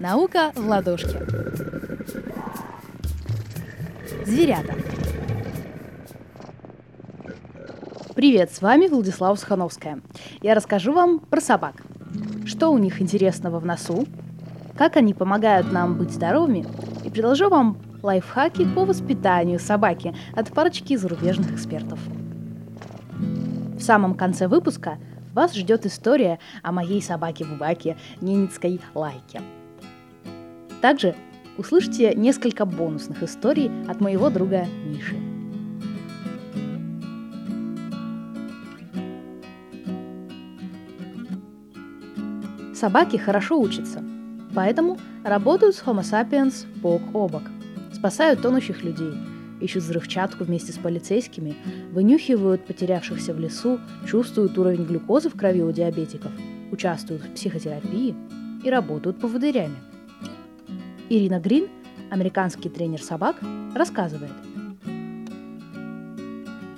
Наука в ладошке. Зверята. Привет, с вами Владислава Сухановская. Я расскажу вам про собак. Что у них интересного в носу, как они помогают нам быть здоровыми, и предложу вам лайфхаки по воспитанию собаки от парочки зарубежных экспертов. В самом конце выпуска вас ждет история о моей собаке Бубаке Ненецкой Лайке – также услышите несколько бонусных историй от моего друга Миши. Собаки хорошо учатся, поэтому работают с Homo sapiens бок о бок, спасают тонущих людей, ищут взрывчатку вместе с полицейскими, вынюхивают потерявшихся в лесу, чувствуют уровень глюкозы в крови у диабетиков, участвуют в психотерапии и работают поводырями – Ирина Грин, американский тренер собак, рассказывает.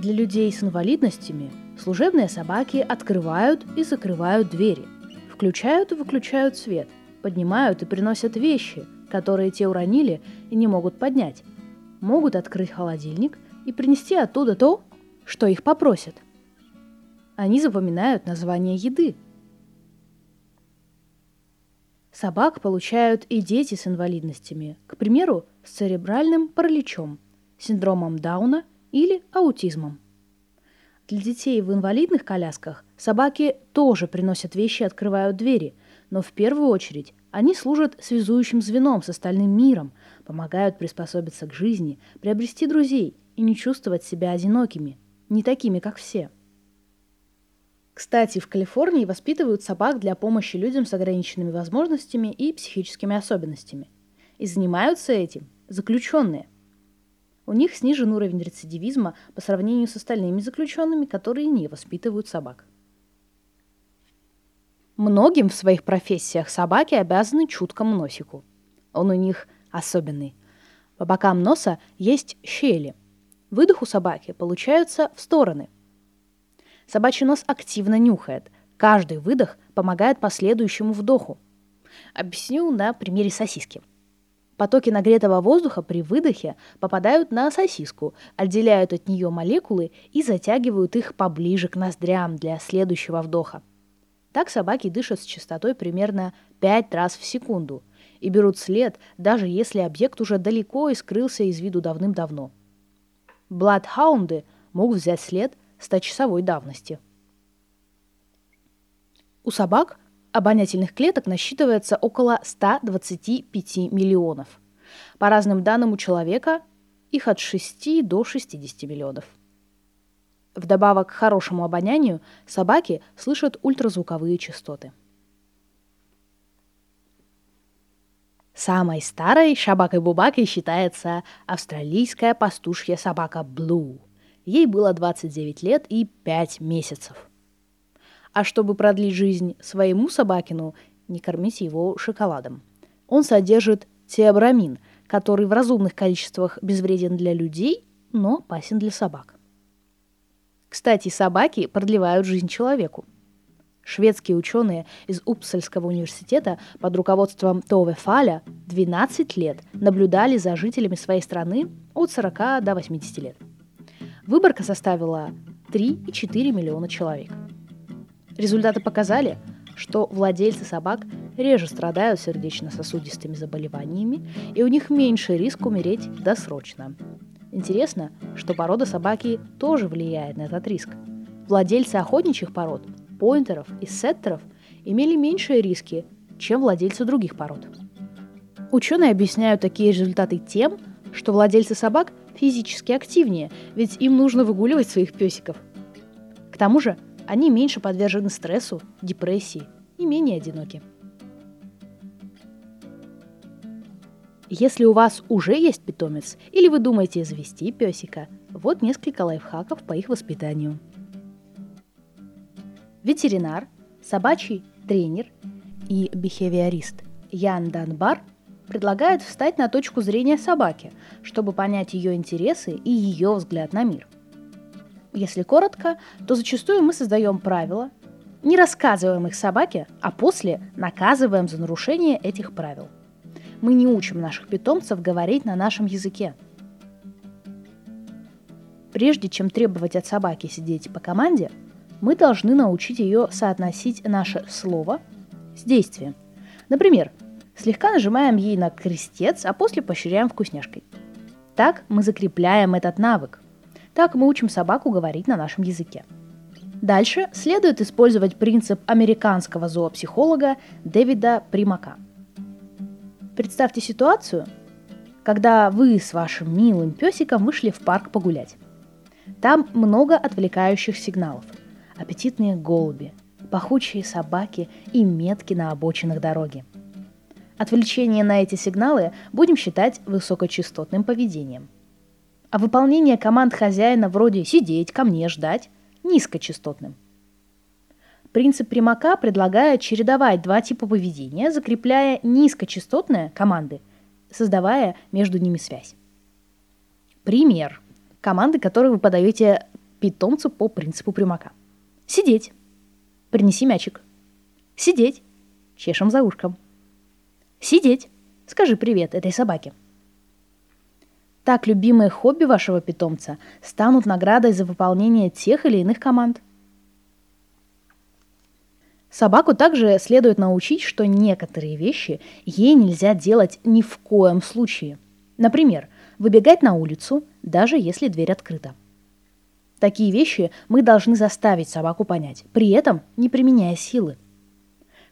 Для людей с инвалидностями служебные собаки открывают и закрывают двери, включают и выключают свет, поднимают и приносят вещи, которые те уронили и не могут поднять, могут открыть холодильник и принести оттуда то, что их попросят. Они запоминают название еды – Собак получают и дети с инвалидностями, к примеру, с церебральным параличом, синдромом Дауна или аутизмом. Для детей в инвалидных колясках собаки тоже приносят вещи и открывают двери, но в первую очередь они служат связующим звеном с остальным миром, помогают приспособиться к жизни, приобрести друзей и не чувствовать себя одинокими, не такими, как все – кстати, в Калифорнии воспитывают собак для помощи людям с ограниченными возможностями и психическими особенностями. И занимаются этим заключенные. У них снижен уровень рецидивизма по сравнению с остальными заключенными, которые не воспитывают собак. Многим в своих профессиях собаки обязаны чуткому носику. Он у них особенный. По бокам носа есть щели. Выдох у собаки получаются в стороны, Собачий нос активно нюхает. Каждый выдох помогает последующему вдоху. Объясню на примере сосиски. Потоки нагретого воздуха при выдохе попадают на сосиску, отделяют от нее молекулы и затягивают их поближе к ноздрям для следующего вдоха. Так собаки дышат с частотой примерно 5 раз в секунду и берут след, даже если объект уже далеко и скрылся из виду давным-давно. Бладхаунды могут взять след 100-часовой давности. У собак обонятельных клеток насчитывается около 125 миллионов. По разным данным у человека их от 6 до 60 миллионов. Вдобавок к хорошему обонянию собаки слышат ультразвуковые частоты. Самой старой собакой-бубакой считается австралийская пастушья собака Блу – Ей было 29 лет и 5 месяцев. А чтобы продлить жизнь своему собакину, не кормите его шоколадом. Он содержит теобрамин, который в разумных количествах безвреден для людей, но опасен для собак. Кстати, собаки продлевают жизнь человеку. Шведские ученые из Упсальского университета под руководством Тове Фаля 12 лет наблюдали за жителями своей страны от 40 до 80 лет – Выборка составила 3,4 миллиона человек. Результаты показали, что владельцы собак реже страдают сердечно-сосудистыми заболеваниями, и у них меньше риск умереть досрочно. Интересно, что порода собаки тоже влияет на этот риск. Владельцы охотничьих пород, поинтеров и сеттеров имели меньшие риски, чем владельцы других пород. Ученые объясняют такие результаты тем, что владельцы собак физически активнее, ведь им нужно выгуливать своих песиков. К тому же они меньше подвержены стрессу, депрессии и менее одиноки. Если у вас уже есть питомец или вы думаете завести песика, вот несколько лайфхаков по их воспитанию. Ветеринар, собачий тренер и бихевиорист Ян Данбар – предлагает встать на точку зрения собаки, чтобы понять ее интересы и ее взгляд на мир. Если коротко, то зачастую мы создаем правила, не рассказываем их собаке, а после наказываем за нарушение этих правил. мы не учим наших питомцев говорить на нашем языке. Прежде чем требовать от собаки сидеть по команде, мы должны научить ее соотносить наше слово с действием. Например, слегка нажимаем ей на крестец, а после поощряем вкусняшкой. Так мы закрепляем этот навык. Так мы учим собаку говорить на нашем языке. Дальше следует использовать принцип американского зоопсихолога Дэвида Примака. Представьте ситуацию, когда вы с вашим милым песиком вышли в парк погулять. Там много отвлекающих сигналов. Аппетитные голуби, пахучие собаки и метки на обочинах дороги. Отвлечение на эти сигналы будем считать высокочастотным поведением. А выполнение команд хозяина вроде «сидеть», «ко мне», «ждать» низкочастотным. Принцип Примака предлагает чередовать два типа поведения, закрепляя низкочастотные команды, создавая между ними связь. Пример. Команды, которые вы подаете питомцу по принципу Примака. Сидеть. Принеси мячик. Сидеть. Чешем за ушком. Сидеть. Скажи привет этой собаке. Так любимые хобби вашего питомца станут наградой за выполнение тех или иных команд. Собаку также следует научить, что некоторые вещи ей нельзя делать ни в коем случае. Например, выбегать на улицу, даже если дверь открыта. Такие вещи мы должны заставить собаку понять, при этом не применяя силы.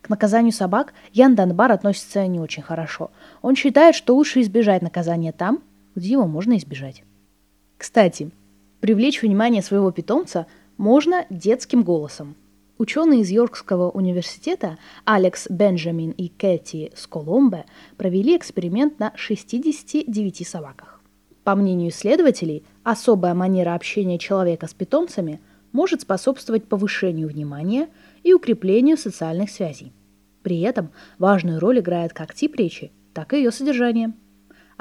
К наказанию собак Ян Данбар относится не очень хорошо. Он считает, что лучше избежать наказания там, где его можно избежать. Кстати, привлечь внимание своего питомца можно детским голосом. Ученые из Йоркского университета Алекс Бенджамин и Кэти Сколомбе провели эксперимент на 69 собаках. По мнению исследователей, особая манера общения человека с питомцами может способствовать повышению внимания и укреплению социальных связей. При этом важную роль играет как тип речи, так и ее содержание –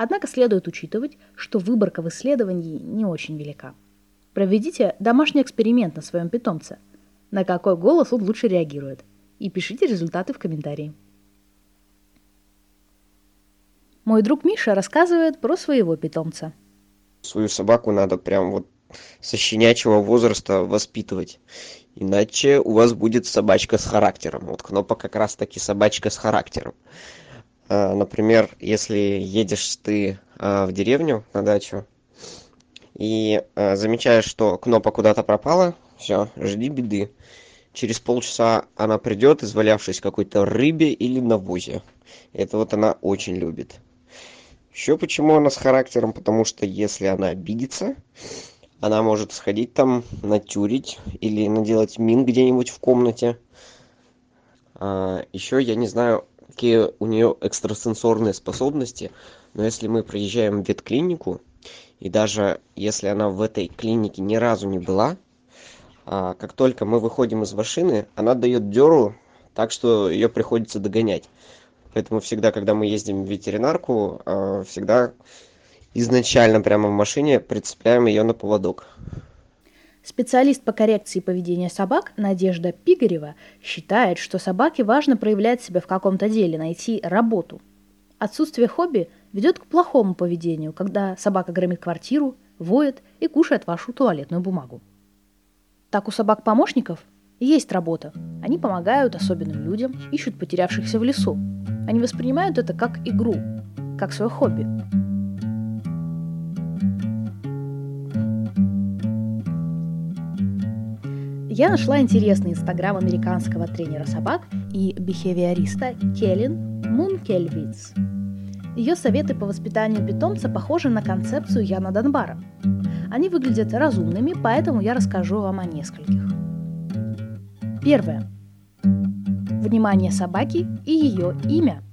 Однако следует учитывать, что выборка в исследовании не очень велика. Проведите домашний эксперимент на своем питомце. На какой голос он лучше реагирует. И пишите результаты в комментарии. Мой друг Миша рассказывает про своего питомца. Свою собаку надо прям вот со щенячьего возраста воспитывать. Иначе у вас будет собачка с характером. Вот Кнопа как раз таки собачка с характером. А, например, если едешь ты а, в деревню на дачу и а, замечаешь, что кнопа куда-то пропала, все, жди беды. Через полчаса она придет, извалявшись какой-то рыбе или навозе. Это вот она очень любит. Еще почему она с характером? Потому что если она обидится, она может сходить там, натюрить или наделать мин где-нибудь в комнате. А, еще я не знаю, какие у нее экстрасенсорные способности но если мы приезжаем в ветклинику и даже если она в этой клинике ни разу не была а, как только мы выходим из машины она дает дёру так что ее приходится догонять поэтому всегда когда мы ездим в ветеринарку а, всегда изначально прямо в машине прицепляем ее на поводок Специалист по коррекции поведения собак Надежда Пигарева считает, что собаке важно проявлять себя в каком-то деле, найти работу. Отсутствие хобби ведет к плохому поведению, когда собака громит квартиру, воет и кушает вашу туалетную бумагу. Так у собак-помощников есть работа. Они помогают особенным людям, ищут потерявшихся в лесу. Они воспринимают это как игру, как свое хобби. Я нашла интересный инстаграм американского тренера собак и бихевиориста Келлин Мункельвиц. Ее советы по воспитанию питомца похожи на концепцию Яна Донбара. Они выглядят разумными, поэтому я расскажу вам о нескольких. Первое. Внимание собаки и ее имя.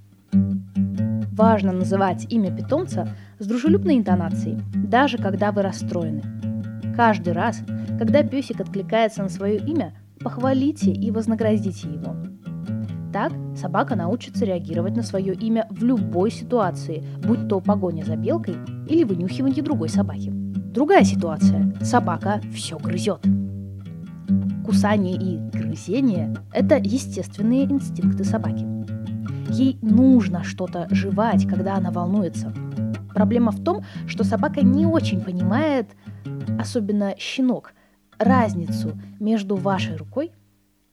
Важно называть имя питомца с дружелюбной интонацией, даже когда вы расстроены. Каждый раз, когда песик откликается на свое имя, похвалите и вознаградите его. Так собака научится реагировать на свое имя в любой ситуации, будь то погоня за белкой или вынюхивание другой собаки. Другая ситуация. Собака все грызет. Кусание и грызение – это естественные инстинкты собаки. Ей нужно что-то жевать, когда она волнуется. Проблема в том, что собака не очень понимает, особенно щенок, разницу между вашей рукой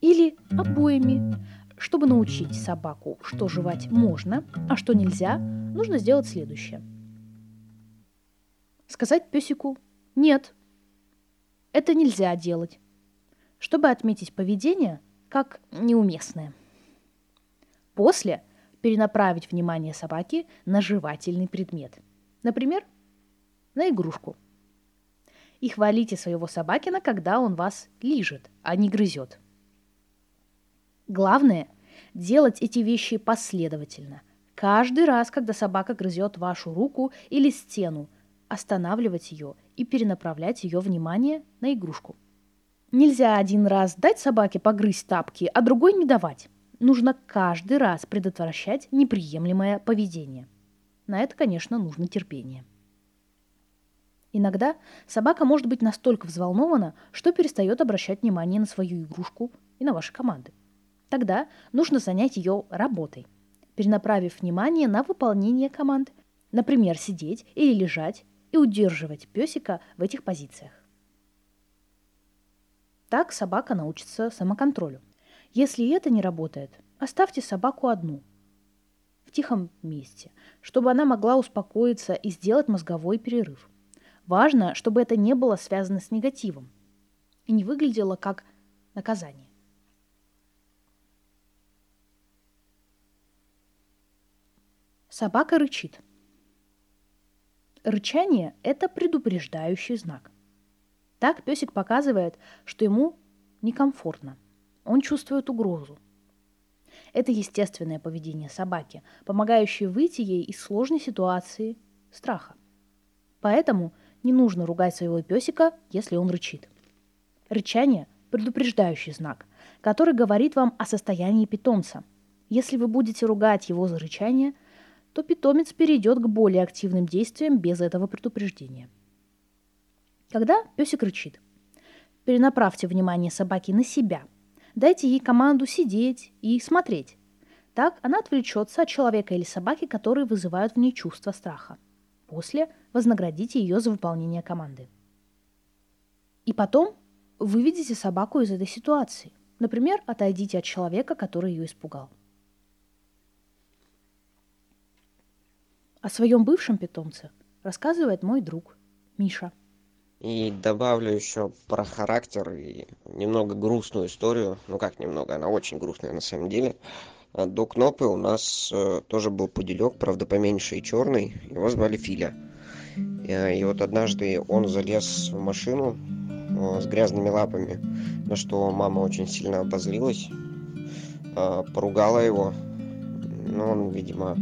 или обоими. Чтобы научить собаку, что жевать можно, а что нельзя, нужно сделать следующее. Сказать песику «нет». Это нельзя делать, чтобы отметить поведение как неуместное. После перенаправить внимание собаки на жевательный предмет. Например, на игрушку. И хвалите своего собакина, когда он вас лижет, а не грызет. Главное – делать эти вещи последовательно. Каждый раз, когда собака грызет вашу руку или стену, останавливать ее и перенаправлять ее внимание на игрушку. Нельзя один раз дать собаке погрызть тапки, а другой не давать. Нужно каждый раз предотвращать неприемлемое поведение. На это, конечно, нужно терпение. Иногда собака может быть настолько взволнована, что перестает обращать внимание на свою игрушку и на ваши команды. Тогда нужно занять ее работой, перенаправив внимание на выполнение команд, например, сидеть или лежать и удерживать песика в этих позициях. Так собака научится самоконтролю. Если это не работает, оставьте собаку одну в тихом месте, чтобы она могла успокоиться и сделать мозговой перерыв. Важно, чтобы это не было связано с негативом и не выглядело как наказание. Собака рычит. Рычание – это предупреждающий знак. Так песик показывает, что ему некомфортно. Он чувствует угрозу. Это естественное поведение собаки, помогающее выйти ей из сложной ситуации страха. Поэтому не нужно ругать своего песика, если он рычит. Рычание – предупреждающий знак, который говорит вам о состоянии питомца. Если вы будете ругать его за рычание – то питомец перейдет к более активным действиям без этого предупреждения. Когда песик рычит, перенаправьте внимание собаки на себя. Дайте ей команду сидеть и смотреть. Так она отвлечется от человека или собаки, которые вызывают в ней чувство страха. После вознаградите ее за выполнение команды. И потом выведите собаку из этой ситуации. Например, отойдите от человека, который ее испугал. О своем бывшем питомце рассказывает мой друг Миша. И добавлю еще про характер и немного грустную историю. Ну как немного, она очень грустная на самом деле. До Кнопы у нас э, тоже был пуделек, правда поменьше и черный. Его звали Филя. И вот однажды он залез в машину э, с грязными лапами, на что мама очень сильно обозлилась, э, поругала его, но он, видимо,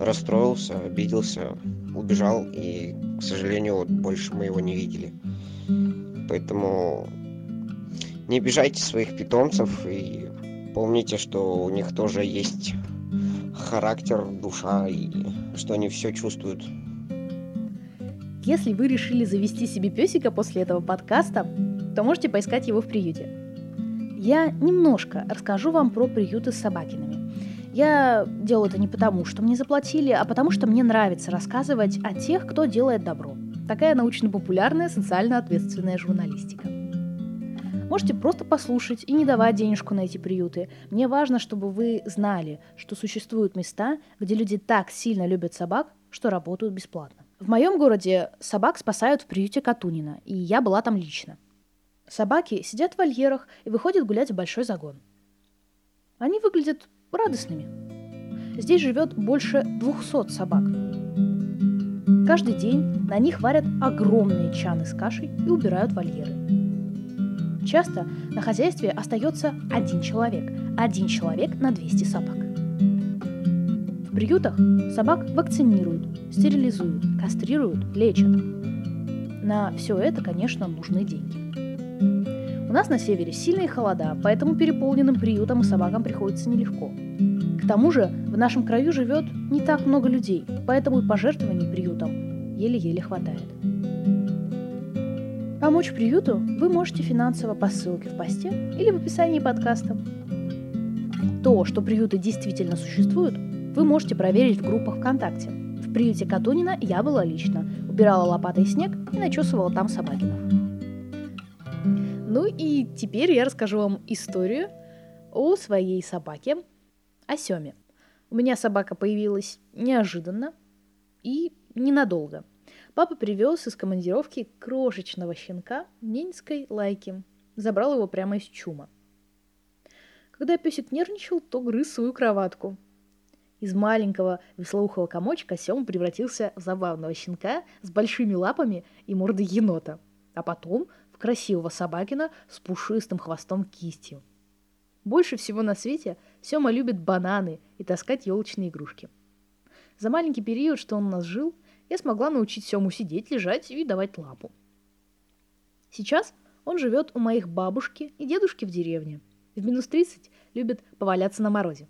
расстроился, обиделся, убежал, и, к сожалению, вот больше мы его не видели. Поэтому не обижайте своих питомцев и помните, что у них тоже есть характер, душа, и что они все чувствуют. Если вы решили завести себе песика после этого подкаста, то можете поискать его в приюте. Я немножко расскажу вам про приюты с собакинами. Я делаю это не потому, что мне заплатили, а потому что мне нравится рассказывать о тех, кто делает добро. Такая научно-популярная, социально ответственная журналистика. Можете просто послушать и не давать денежку на эти приюты. Мне важно, чтобы вы знали, что существуют места, где люди так сильно любят собак, что работают бесплатно. В моем городе собак спасают в приюте Катунина, и я была там лично. Собаки сидят в вольерах и выходят гулять в большой загон. Они выглядят радостными. Здесь живет больше 200 собак. Каждый день на них варят огромные чаны с кашей и убирают вольеры. Часто на хозяйстве остается один человек, один человек на 200 собак. В приютах собак вакцинируют, стерилизуют, кастрируют, лечат. На все это, конечно, нужны деньги. У нас на севере сильные холода, поэтому переполненным приютам и собакам приходится нелегко. К тому же в нашем краю живет не так много людей, поэтому и пожертвований приютам еле-еле хватает. Помочь приюту вы можете финансово по ссылке в посте или в описании подкаста. То, что приюты действительно существуют, вы можете проверить в группах ВКонтакте. В приюте Катунина я была лично, убирала лопатой снег и начесывала там собакинов. Ну и теперь я расскажу вам историю о своей собаке, о Семе. У меня собака появилась неожиданно и ненадолго. Папа привез из командировки крошечного щенка ненецкой лайки. Забрал его прямо из чума. Когда песик нервничал, то грыз свою кроватку. Из маленького веслоухого комочка Сем превратился в забавного щенка с большими лапами и мордой енота, а потом в красивого собакина с пушистым хвостом кистью. Больше всего на свете Сема любит бананы и таскать елочные игрушки. За маленький период, что он у нас жил, я смогла научить Сему сидеть, лежать и давать лапу. Сейчас он живет у моих бабушки и дедушки в деревне. В минус 30 любит поваляться на морозе.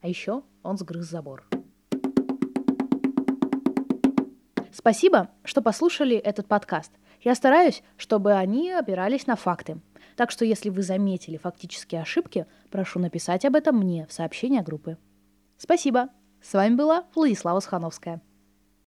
А еще он сгрыз забор. Спасибо, что послушали этот подкаст. Я стараюсь, чтобы они опирались на факты – так что если вы заметили фактические ошибки, прошу написать об этом мне в сообщение группы. Спасибо. С вами была Владислава Схановская.